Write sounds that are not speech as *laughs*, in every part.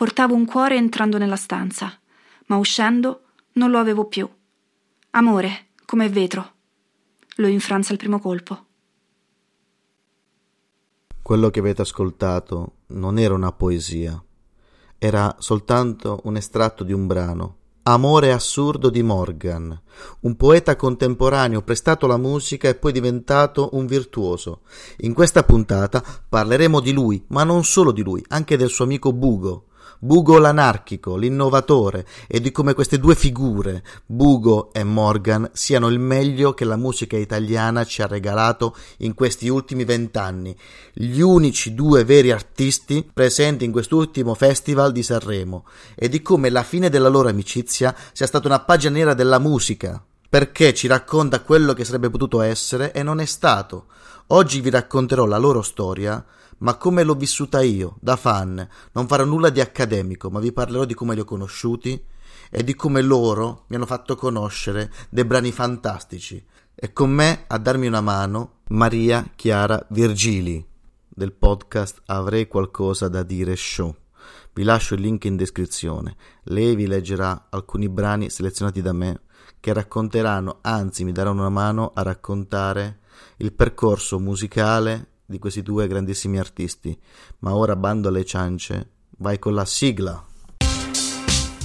portavo un cuore entrando nella stanza, ma uscendo non lo avevo più. Amore, come vetro. Lo infranza il primo colpo. Quello che avete ascoltato non era una poesia, era soltanto un estratto di un brano Amore assurdo di Morgan, un poeta contemporaneo prestato alla musica e poi diventato un virtuoso. In questa puntata parleremo di lui, ma non solo di lui, anche del suo amico Bugo, Bugo l'anarchico, l'innovatore, e di come queste due figure, Bugo e Morgan, siano il meglio che la musica italiana ci ha regalato in questi ultimi vent'anni, gli unici due veri artisti presenti in quest'ultimo festival di Sanremo, e di come la fine della loro amicizia sia stata una pagina nera della musica, perché ci racconta quello che sarebbe potuto essere e non è stato. Oggi vi racconterò la loro storia ma come l'ho vissuta io, da fan. Non farò nulla di accademico, ma vi parlerò di come li ho conosciuti e di come loro mi hanno fatto conoscere dei brani fantastici. E con me a darmi una mano Maria Chiara Virgili del podcast Avrei qualcosa da dire show. Vi lascio il link in descrizione. Lei vi leggerà alcuni brani selezionati da me che racconteranno, anzi mi daranno una mano a raccontare il percorso musicale di questi due grandissimi artisti. Ma ora bando alle ciance, vai con la sigla.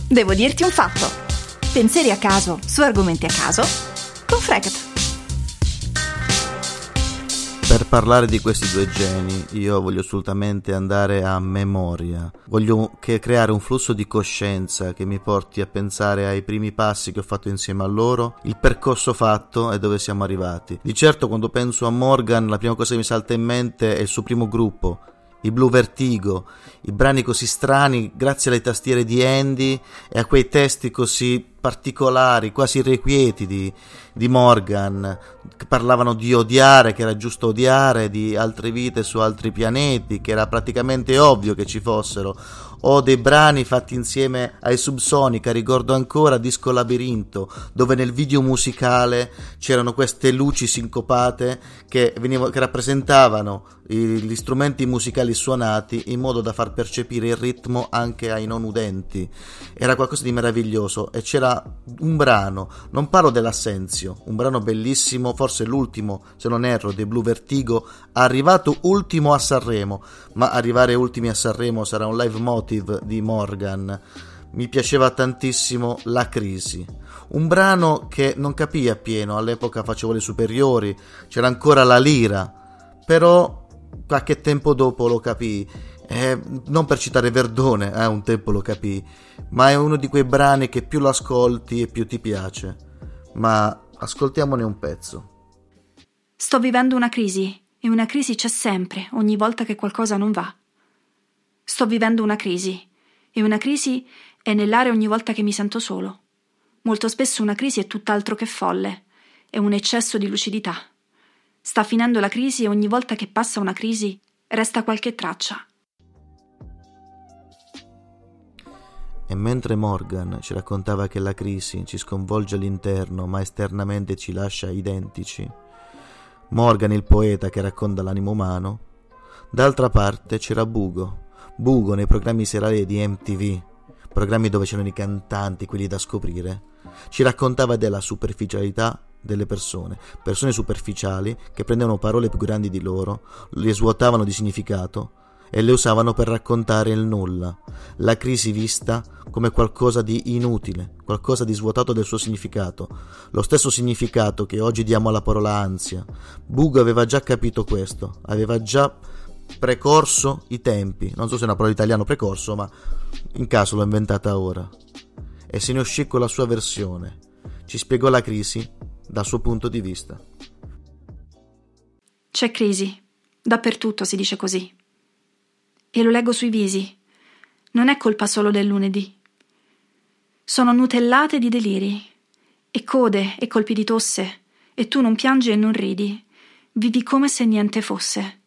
Devo dirti un fatto. Pensieri a caso su argomenti a caso con Fregat. Per parlare di questi due geni, io voglio assolutamente andare a memoria. Voglio creare un flusso di coscienza che mi porti a pensare ai primi passi che ho fatto insieme a loro, il percorso fatto e dove siamo arrivati. Di certo, quando penso a Morgan, la prima cosa che mi salta in mente è il suo primo gruppo, i Blue Vertigo, i brani così strani grazie alle tastiere di Andy e a quei testi così particolari, quasi irrequieti di, di Morgan, che parlavano di odiare, che era giusto odiare, di altre vite su altri pianeti, che era praticamente ovvio che ci fossero, o dei brani fatti insieme ai Subsonica, ricordo ancora Disco Labirinto, dove nel video musicale c'erano queste luci sincopate che, veniva, che rappresentavano gli strumenti musicali suonati in modo da far percepire il ritmo anche ai non udenti. Era qualcosa di meraviglioso e c'era un brano, non parlo dell'Assenzio, un brano bellissimo, forse l'ultimo, se non erro, dei Blue Vertigo, arrivato ultimo a Sanremo, ma arrivare ultimi a Sanremo sarà un live motive di Morgan. Mi piaceva tantissimo La Crisi, un brano che non capii appieno, all'epoca facevo le superiori, c'era ancora la lira, però qualche tempo dopo lo capii eh, non per citare Verdone, eh, un tempo lo capì, ma è uno di quei brani che più lo ascolti e più ti piace. Ma ascoltiamone un pezzo. Sto vivendo una crisi e una crisi c'è sempre, ogni volta che qualcosa non va. Sto vivendo una crisi e una crisi è nell'aria ogni volta che mi sento solo. Molto spesso una crisi è tutt'altro che folle, è un eccesso di lucidità. Sta finendo la crisi e ogni volta che passa una crisi resta qualche traccia E mentre Morgan ci raccontava che la crisi ci sconvolge all'interno ma esternamente ci lascia identici, Morgan il poeta che racconta l'animo umano, d'altra parte c'era Bugo, Bugo nei programmi serali di MTV, programmi dove c'erano i cantanti, quelli da scoprire, ci raccontava della superficialità delle persone, persone superficiali che prendevano parole più grandi di loro, le svuotavano di significato e le usavano per raccontare il nulla, la crisi vista come qualcosa di inutile, qualcosa di svuotato del suo significato, lo stesso significato che oggi diamo alla parola ansia. Bugo aveva già capito questo, aveva già precorso i tempi, non so se è una parola italiana precorso, ma in caso l'ho inventata ora. E se ne uscì con la sua versione, ci spiegò la crisi dal suo punto di vista. C'è crisi, Dappertutto si dice così. E lo leggo sui visi. Non è colpa solo del lunedì. Sono nutellate di deliri, e code e colpi di tosse, e tu non piangi e non ridi. Vivi come se niente fosse.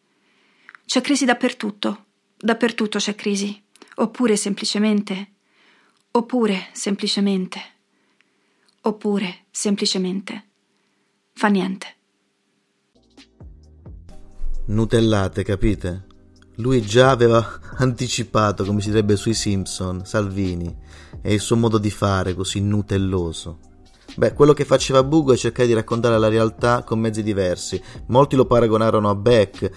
C'è crisi dappertutto, dappertutto c'è crisi. Oppure semplicemente, oppure semplicemente, oppure semplicemente fa niente. Nutellate, capite? Lui già aveva *laughs* anticipato, come si direbbe sui Simpson, Salvini, e il suo modo di fare così nutelloso. Beh, quello che faceva Bugo è cercare di raccontare la realtà con mezzi diversi. Molti lo paragonarono a Beck.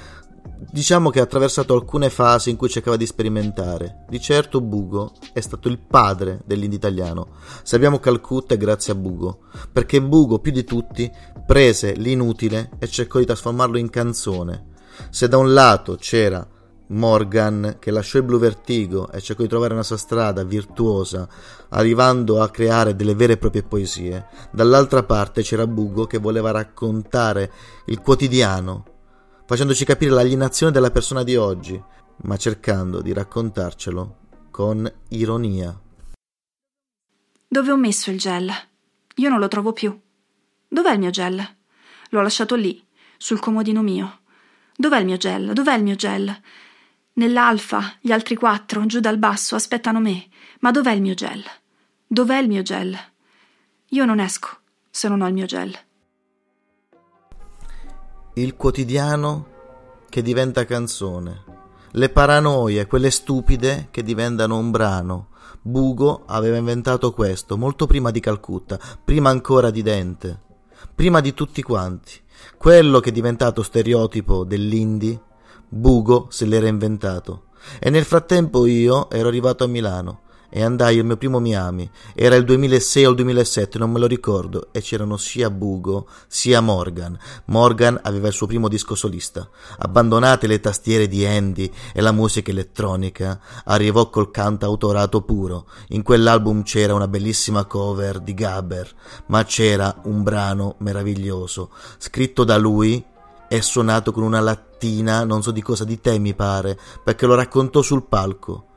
Diciamo che ha attraversato alcune fasi in cui cercava di sperimentare. Di certo Bugo è stato il padre dell'indie italiano. Sappiamo Calcutta grazie a Bugo, perché Bugo più di tutti prese l'inutile e cercò di trasformarlo in canzone. Se da un lato c'era Morgan che lasciò il Blue Vertigo e cercò di trovare una sua strada virtuosa, arrivando a creare delle vere e proprie poesie. Dall'altra parte c'era Bugo che voleva raccontare il quotidiano, facendoci capire l'alienazione della persona di oggi, ma cercando di raccontarcelo con ironia. Dove ho messo il gel? Io non lo trovo più. Dov'è il mio gel? L'ho lasciato lì, sul comodino mio. Dov'è il mio gel? Dov'è il mio gel? Nell'alfa, gli altri quattro, giù dal basso, aspettano me. Ma dov'è il mio gel? Dov'è il mio gel? Io non esco se non ho il mio gel. Il quotidiano che diventa canzone. Le paranoie, quelle stupide che diventano un brano. Bugo aveva inventato questo molto prima di Calcutta, prima ancora di Dente, prima di tutti quanti. Quello che è diventato stereotipo dell'indie Bugo se l'era inventato. E nel frattempo io ero arrivato a Milano e andai al mio primo Miami. Era il 2006 o il 2007, non me lo ricordo, e c'erano sia Bugo sia Morgan. Morgan aveva il suo primo disco solista. Abbandonate le tastiere di Andy e la musica elettronica, arrivò col cantautorato puro. In quell'album c'era una bellissima cover di Gabber, ma c'era un brano meraviglioso, scritto da lui e suonato con una lattina, non so di cosa, di te mi pare, perché lo raccontò sul palco.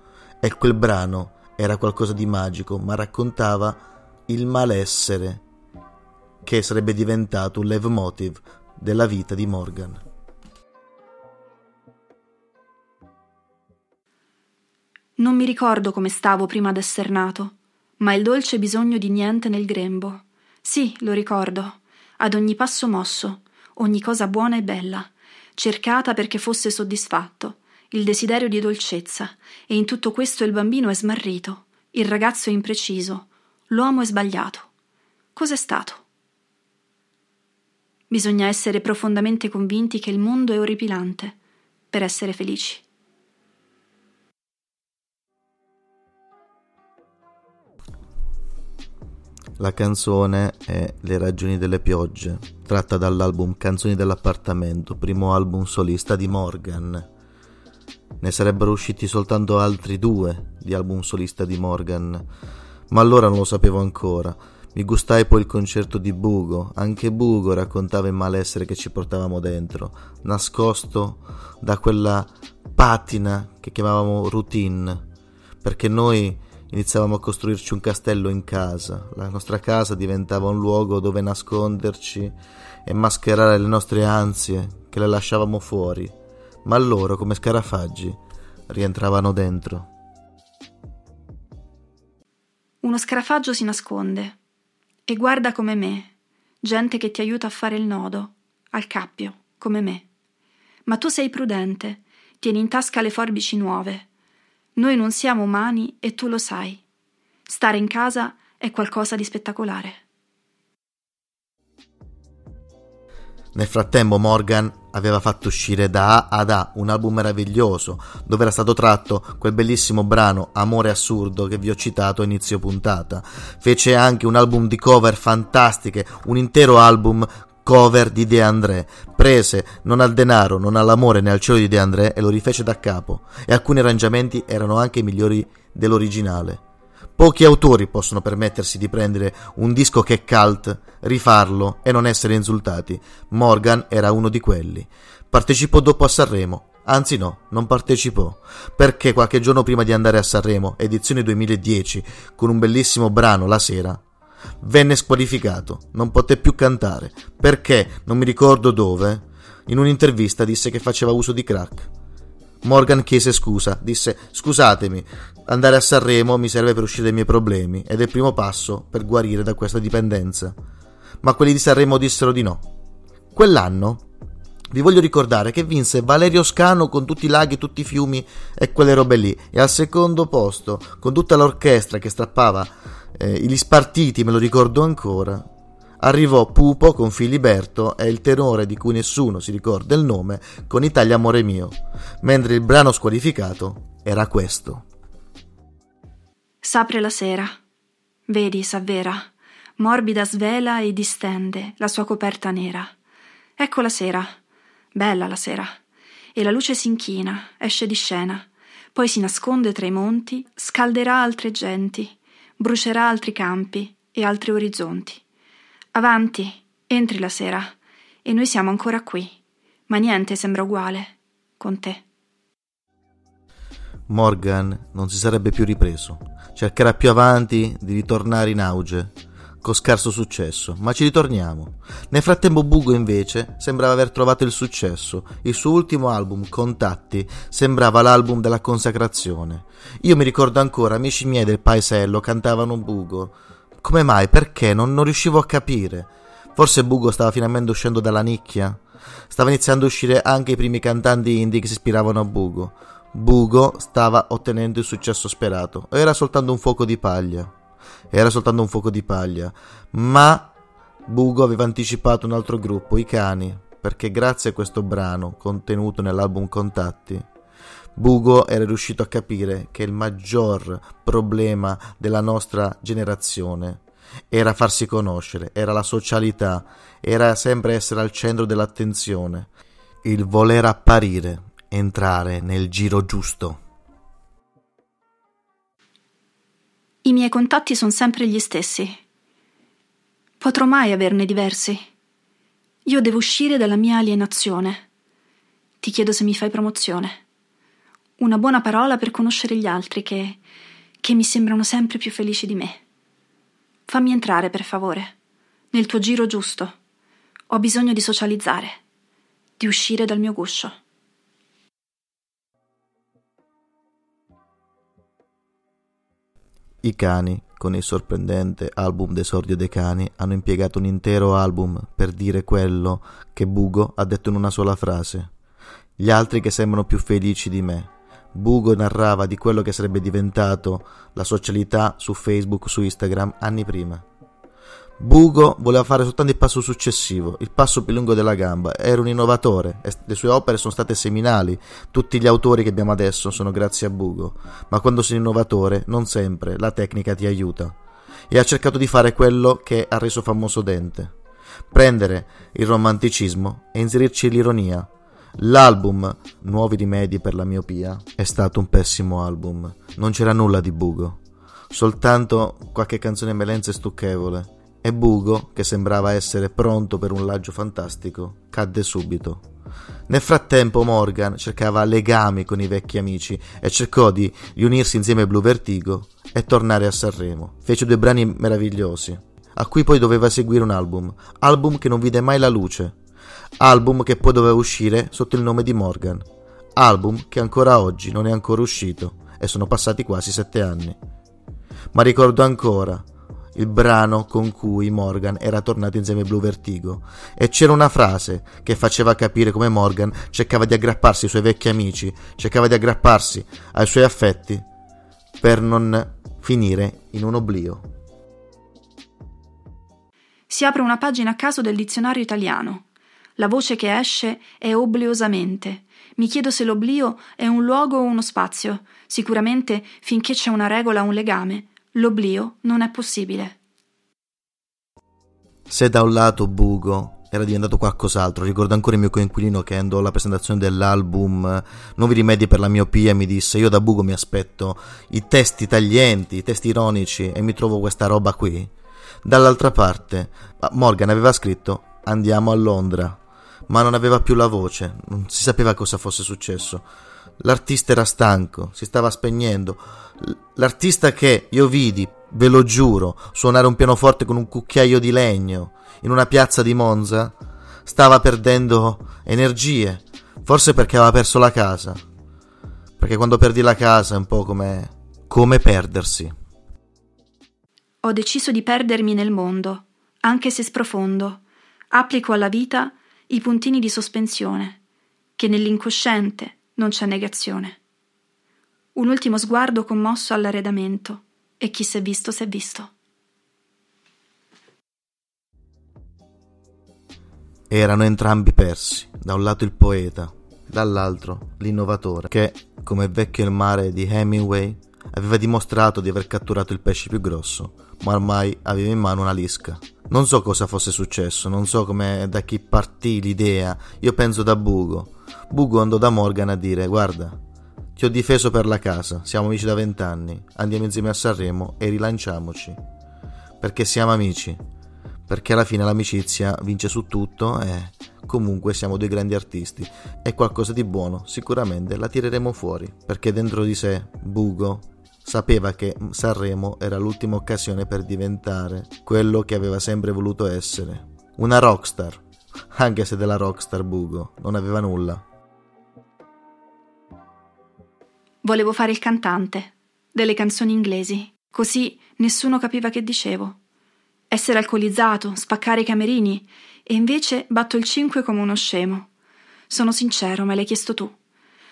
E quel brano era qualcosa di magico, ma raccontava il malessere che sarebbe diventato un leitmotiv della vita di Morgan. Non mi ricordo come stavo prima d'esser nato, ma il dolce bisogno di niente nel grembo. Sì, lo ricordo, ad ogni passo mosso, ogni cosa buona e bella, cercata perché fosse soddisfatto, il desiderio di dolcezza, e in tutto questo il bambino è smarrito, il ragazzo è impreciso, l'uomo è sbagliato. Cos'è stato? Bisogna essere profondamente convinti che il mondo è orripilante per essere felici. La canzone è Le ragioni delle piogge, tratta dall'album Canzoni dell'appartamento, primo album solista di Morgan. Ne sarebbero usciti soltanto altri due di album solista di Morgan, ma allora non lo sapevo ancora. Mi gustai poi il concerto di Bugo, anche Bugo raccontava il malessere che ci portavamo dentro, nascosto da quella patina che chiamavamo routine, perché noi iniziavamo a costruirci un castello in casa, la nostra casa diventava un luogo dove nasconderci e mascherare le nostre ansie che le lasciavamo fuori, ma loro, come scarafaggi, rientravano dentro. Uno scarafaggio si nasconde e guarda come me, gente che ti aiuta a fare il nodo, al cappio, come me. Ma tu sei prudente, tieni in tasca le forbici nuove noi non siamo umani e tu lo sai. Stare in casa è qualcosa di spettacolare. Nel frattempo Morgan aveva fatto uscire da A ad A un album meraviglioso dove era stato tratto quel bellissimo brano Amore assurdo che vi ho citato a inizio puntata. Fece anche un album di cover fantastiche, un intero album cover di De André. Prese non al denaro, non all'amore né al cielo di De André e lo rifece da capo. E alcuni arrangiamenti erano anche migliori dell'originale. Pochi autori possono permettersi di prendere un disco che è cult, rifarlo e non essere insultati. Morgan era uno di quelli. Partecipò dopo a Sanremo. Anzi no, non partecipò, perché qualche giorno prima di andare a Sanremo, edizione 2010, con un bellissimo brano la sera, venne squalificato, non poté più cantare, perché, non mi ricordo dove, in un'intervista disse che faceva uso di crack. Morgan chiese scusa, disse scusatemi, andare a Sanremo mi serve per uscire dai miei problemi. Ed è il primo passo per guarire da questa dipendenza. Ma quelli di Sanremo dissero di no. Quell'anno vi voglio ricordare che vinse Valerio Scano con tutti i laghi, tutti i fiumi e quelle robe lì. E al secondo posto con tutta l'orchestra che strappava eh, gli spartiti, me lo ricordo ancora, arrivò Pupo con Filiberto e il tenore di cui nessuno si ricorda il nome con Italia Amore Mio, mentre il brano squalificato era questo. S'apre la sera. Vedi, s'avvera. Morbida svela e distende la sua coperta nera. Ecco la sera. Bella la sera. E la luce si inchina, esce di scena. Poi si nasconde tra i monti, scalderà altre genti, brucerà altri campi e altri orizzonti. Avanti, entri la sera, e noi siamo ancora qui, ma niente sembra uguale con te. Morgan non si sarebbe più ripreso. Cercherà più avanti di ritornare in auge, con scarso successo, ma ci ritorniamo. Nel frattempo Bugo invece sembrava aver trovato il successo. Il suo ultimo album, Contatti, sembrava l'album della consacrazione. Io mi ricordo ancora, amici miei del paesello cantavano Bugo. Come mai? Perché? Non, non riuscivo a capire. Forse Bugo stava finalmente uscendo dalla nicchia? Stava iniziando a uscire anche i primi cantanti indie che si ispiravano a Bugo. Bugo stava ottenendo il successo sperato. Era soltanto un fuoco di paglia. Era soltanto un fuoco di paglia. Ma Bugo aveva anticipato un altro gruppo, i cani, perché grazie a questo brano contenuto nell'album Contatti, Bugo era riuscito a capire che il maggior problema della nostra generazione era farsi conoscere, era la socialità, era sempre essere al centro dell'attenzione, il voler apparire, entrare nel giro giusto. I miei contatti sono sempre gli stessi. Potrò mai averne diversi? Io devo uscire dalla mia alienazione. Ti chiedo se mi fai promozione. Una buona parola per conoscere gli altri che, che mi sembrano sempre più felici di me. Fammi entrare, per favore, nel tuo giro giusto. Ho bisogno di socializzare, di uscire dal mio guscio. I cani, con il sorprendente album d'esordio dei cani, hanno impiegato un intero album per dire quello che Bugo ha detto in una sola frase. Gli altri che sembrano più felici di me. Bugo narrava di quello che sarebbe diventato la socialità su Facebook, su Instagram anni prima. Bugo voleva fare soltanto il passo successivo, il passo più lungo della gamba, era un innovatore, le sue opere sono state seminali, tutti gli autori che abbiamo adesso sono grazie a Bugo, ma quando sei innovatore non sempre la tecnica ti aiuta. E ha cercato di fare quello che ha reso famoso Dente, prendere il romanticismo e inserirci l'ironia, L'album Nuovi rimedi per la miopia è stato un pessimo album. Non c'era nulla di Bugo, soltanto qualche canzone melenza e stucchevole. E Bugo, che sembrava essere pronto per un laggio fantastico, cadde subito. Nel frattempo Morgan cercava legami con i vecchi amici e cercò di riunirsi insieme a Blue Vertigo e tornare a Sanremo. Fece due brani meravigliosi, a cui poi doveva seguire un album, album che non vide mai la luce, album che poi doveva uscire sotto il nome di Morgan, album che ancora oggi non è ancora uscito e sono passati quasi sette anni. Ma ricordo ancora il brano con cui Morgan era tornato insieme a Blue Vertigo e c'era una frase che faceva capire come Morgan cercava di aggrapparsi ai suoi vecchi amici, cercava di aggrapparsi ai suoi affetti per non finire in un oblio. Si apre una pagina a caso del dizionario italiano la voce che esce è obliosamente. Mi chiedo se l'oblio è un luogo o uno spazio. Sicuramente, finché c'è una regola un legame, l'oblio non è possibile. Se da un lato Bugo era diventato qualcos'altro, ricordo ancora il mio coinquilino che andò alla presentazione dell'album Nuovi rimedi per la miopia e mi disse io da Bugo mi aspetto i testi taglienti, i testi ironici e mi trovo questa roba qui. Dall'altra parte, Morgan aveva scritto andiamo a Londra ma non aveva più la voce, non si sapeva cosa fosse successo. L'artista era stanco, si stava spegnendo. L'artista che io vidi, ve lo giuro, suonare un pianoforte con un cucchiaio di legno in una piazza di Monza, stava perdendo energie, forse perché aveva perso la casa. Perché quando perdi la casa è un po' come come perdersi. Ho deciso di perdermi nel mondo, anche se sprofondo. Applico alla vita i puntini di sospensione, che nell'incosciente non c'è negazione. Un ultimo sguardo commosso all'arredamento, e chi s'è visto s'è visto. Erano entrambi persi, da un lato il poeta, dall'altro l'innovatore, che, come Vecchio il mare di Hemingway, aveva dimostrato di aver catturato il pesce più grosso, ma ormai aveva in mano una lisca. Non so cosa fosse successo, non so come da chi partì l'idea, io penso da Bugo. Bugo andò da Morgan a dire: Guarda, ti ho difeso per la casa, siamo amici da vent'anni, andiamo insieme a Sanremo e rilanciamoci. Perché siamo amici, perché alla fine l'amicizia vince su tutto e comunque siamo due grandi artisti e qualcosa di buono sicuramente la tireremo fuori, perché dentro di sé Bugo Sapeva che Sanremo era l'ultima occasione per diventare quello che aveva sempre voluto essere. Una rockstar, anche se della rockstar Bugo non aveva nulla. Volevo fare il cantante, delle canzoni inglesi, così nessuno capiva che dicevo. Essere alcolizzato, spaccare i camerini, e invece batto il 5 come uno scemo. Sono sincero, me l'hai chiesto tu.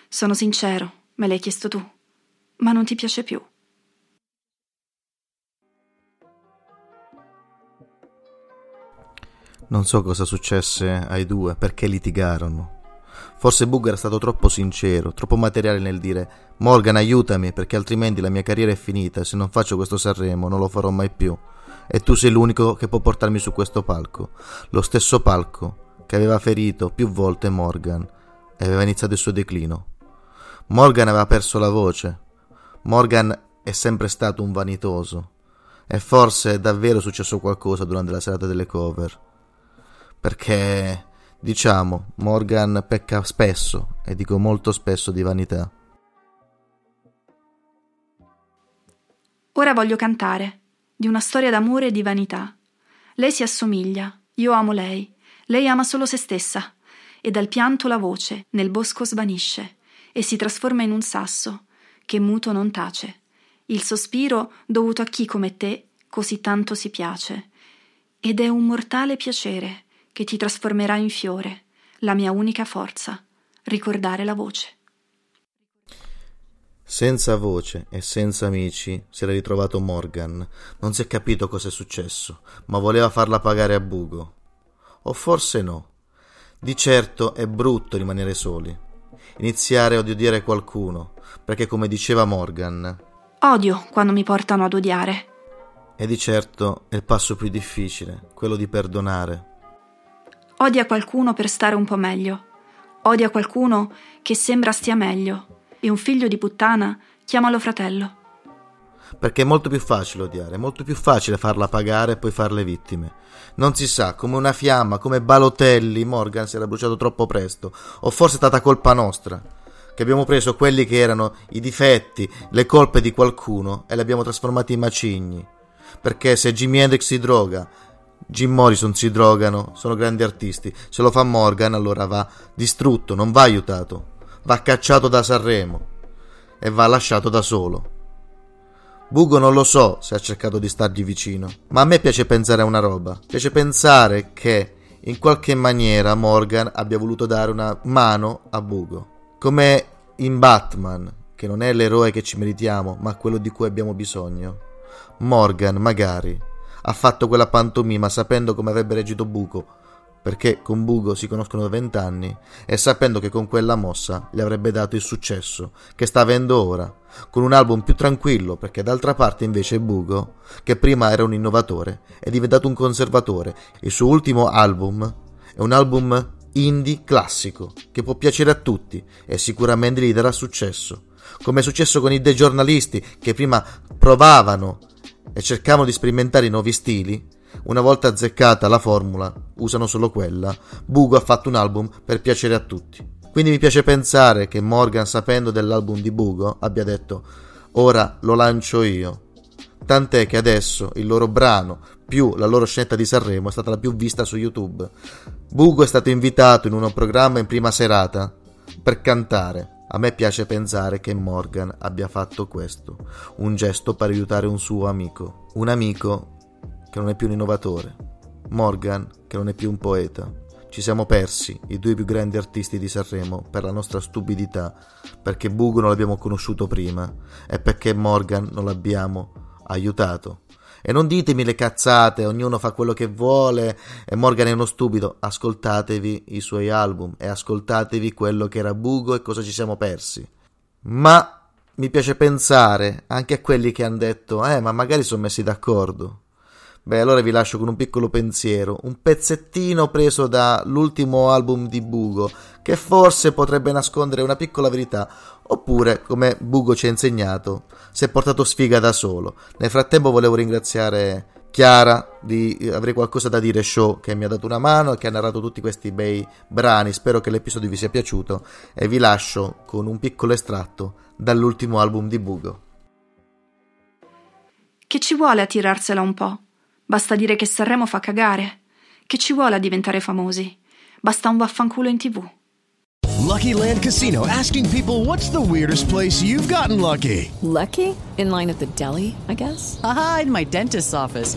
Sono sincero, me l'hai chiesto tu ma non ti piace più. Non so cosa successe ai due, perché litigarono. Forse Bug era stato troppo sincero, troppo materiale nel dire Morgan aiutami perché altrimenti la mia carriera è finita e se non faccio questo Sanremo non lo farò mai più. E tu sei l'unico che può portarmi su questo palco. Lo stesso palco che aveva ferito più volte Morgan e aveva iniziato il suo declino. Morgan aveva perso la voce, Morgan è sempre stato un vanitoso e forse è davvero successo qualcosa durante la serata delle cover. Perché, diciamo, Morgan pecca spesso, e dico molto spesso, di vanità. Ora voglio cantare, di una storia d'amore e di vanità. Lei si assomiglia, io amo lei, lei ama solo se stessa, e dal pianto la voce nel bosco svanisce e si trasforma in un sasso che muto non tace, il sospiro dovuto a chi come te così tanto si piace. Ed è un mortale piacere che ti trasformerà in fiore, la mia unica forza, ricordare la voce. Senza voce e senza amici si era ritrovato Morgan. Non si è capito cosa è successo, ma voleva farla pagare a Bugo. O forse no. Di certo è brutto rimanere soli. Iniziare ad odiare qualcuno, perché come diceva Morgan... Odio quando mi portano ad odiare. E di certo è il passo più difficile, quello di perdonare. Odia qualcuno per stare un po' meglio. Odia qualcuno che sembra stia meglio. E un figlio di puttana chiamalo fratello. Perché è molto più facile odiare, è molto più facile farla pagare e poi farle vittime. Non si sa, come una fiamma, come Balotelli, Morgan si era bruciato troppo presto, o forse è stata colpa nostra che abbiamo preso quelli che erano i difetti, le colpe di qualcuno e li abbiamo trasformati in macigni. Perché se Jimi Hendrix si droga, Jim Morrison si drogano, sono grandi artisti. Se lo fa Morgan, allora va distrutto, non va aiutato. Va cacciato da Sanremo e va lasciato da solo. Bugo non lo so se ha cercato di stargli vicino, ma a me piace pensare a una roba. Piace pensare che in qualche maniera Morgan abbia voluto dare una mano a Bugo. Come in Batman, che non è l'eroe che ci meritiamo, ma quello di cui abbiamo bisogno. Morgan, magari, ha fatto quella pantomima sapendo come avrebbe reagito Bugo, perché con Bugo si conoscono da vent'anni, e sapendo che con quella mossa gli avrebbe dato il successo che sta avendo ora, con un album più tranquillo, perché d'altra parte invece Bugo, che prima era un innovatore, è diventato un conservatore. Il suo ultimo album è un album indie classico che può piacere a tutti e sicuramente gli darà successo. Come è successo con i degiornalisti che prima provavano e cercavano di sperimentare i nuovi stili, Una volta azzeccata la formula, usano solo quella, Bugo ha fatto un album per piacere a tutti. Quindi mi piace pensare che Morgan, sapendo dell'album di Bugo, abbia detto ora lo lancio io. Tant'è che adesso il loro brano più la loro scenetta di Sanremo è stata la più vista su YouTube. Bugo è stato invitato in un programma in prima serata per cantare. A me piace pensare che Morgan abbia fatto questo, un gesto per aiutare un suo amico, un amico che non è più un innovatore, Morgan che non è più un poeta. Ci siamo persi, i due più grandi artisti di Sanremo, per la nostra stupidità, perché Bugo non l'abbiamo conosciuto prima e perché Morgan non l'abbiamo aiutato. E non ditemi le cazzate, ognuno fa quello che vuole e Morgan è uno stupido. Ascoltatevi i suoi album e ascoltatevi quello che era Bugo e cosa ci siamo persi. Ma mi piace pensare anche a quelli che hanno detto, eh, ma magari sono messi d'accordo. Beh, allora vi lascio con un piccolo pensiero, un pezzettino preso dall'ultimo album di Bugo, che forse potrebbe nascondere una piccola verità, oppure, come Bugo ci ha insegnato, si è portato sfiga da solo. Nel frattempo volevo ringraziare Chiara di avere qualcosa da dire show che mi ha dato una mano e che ha narrato tutti questi bei brani. Spero che l'episodio vi sia piaciuto e vi lascio con un piccolo estratto dall'ultimo album di Bugo. Che ci vuole a tirarsela un po'? Basta dire che Sanremo fa cagare. Che ci vuole a diventare famosi? Basta un vaffanculo in tv. Lucky Land Casino asking people what's the weirdest place you've gotten lucky? Lucky? In line at the deli, I guess? Aha, in my dentist's office.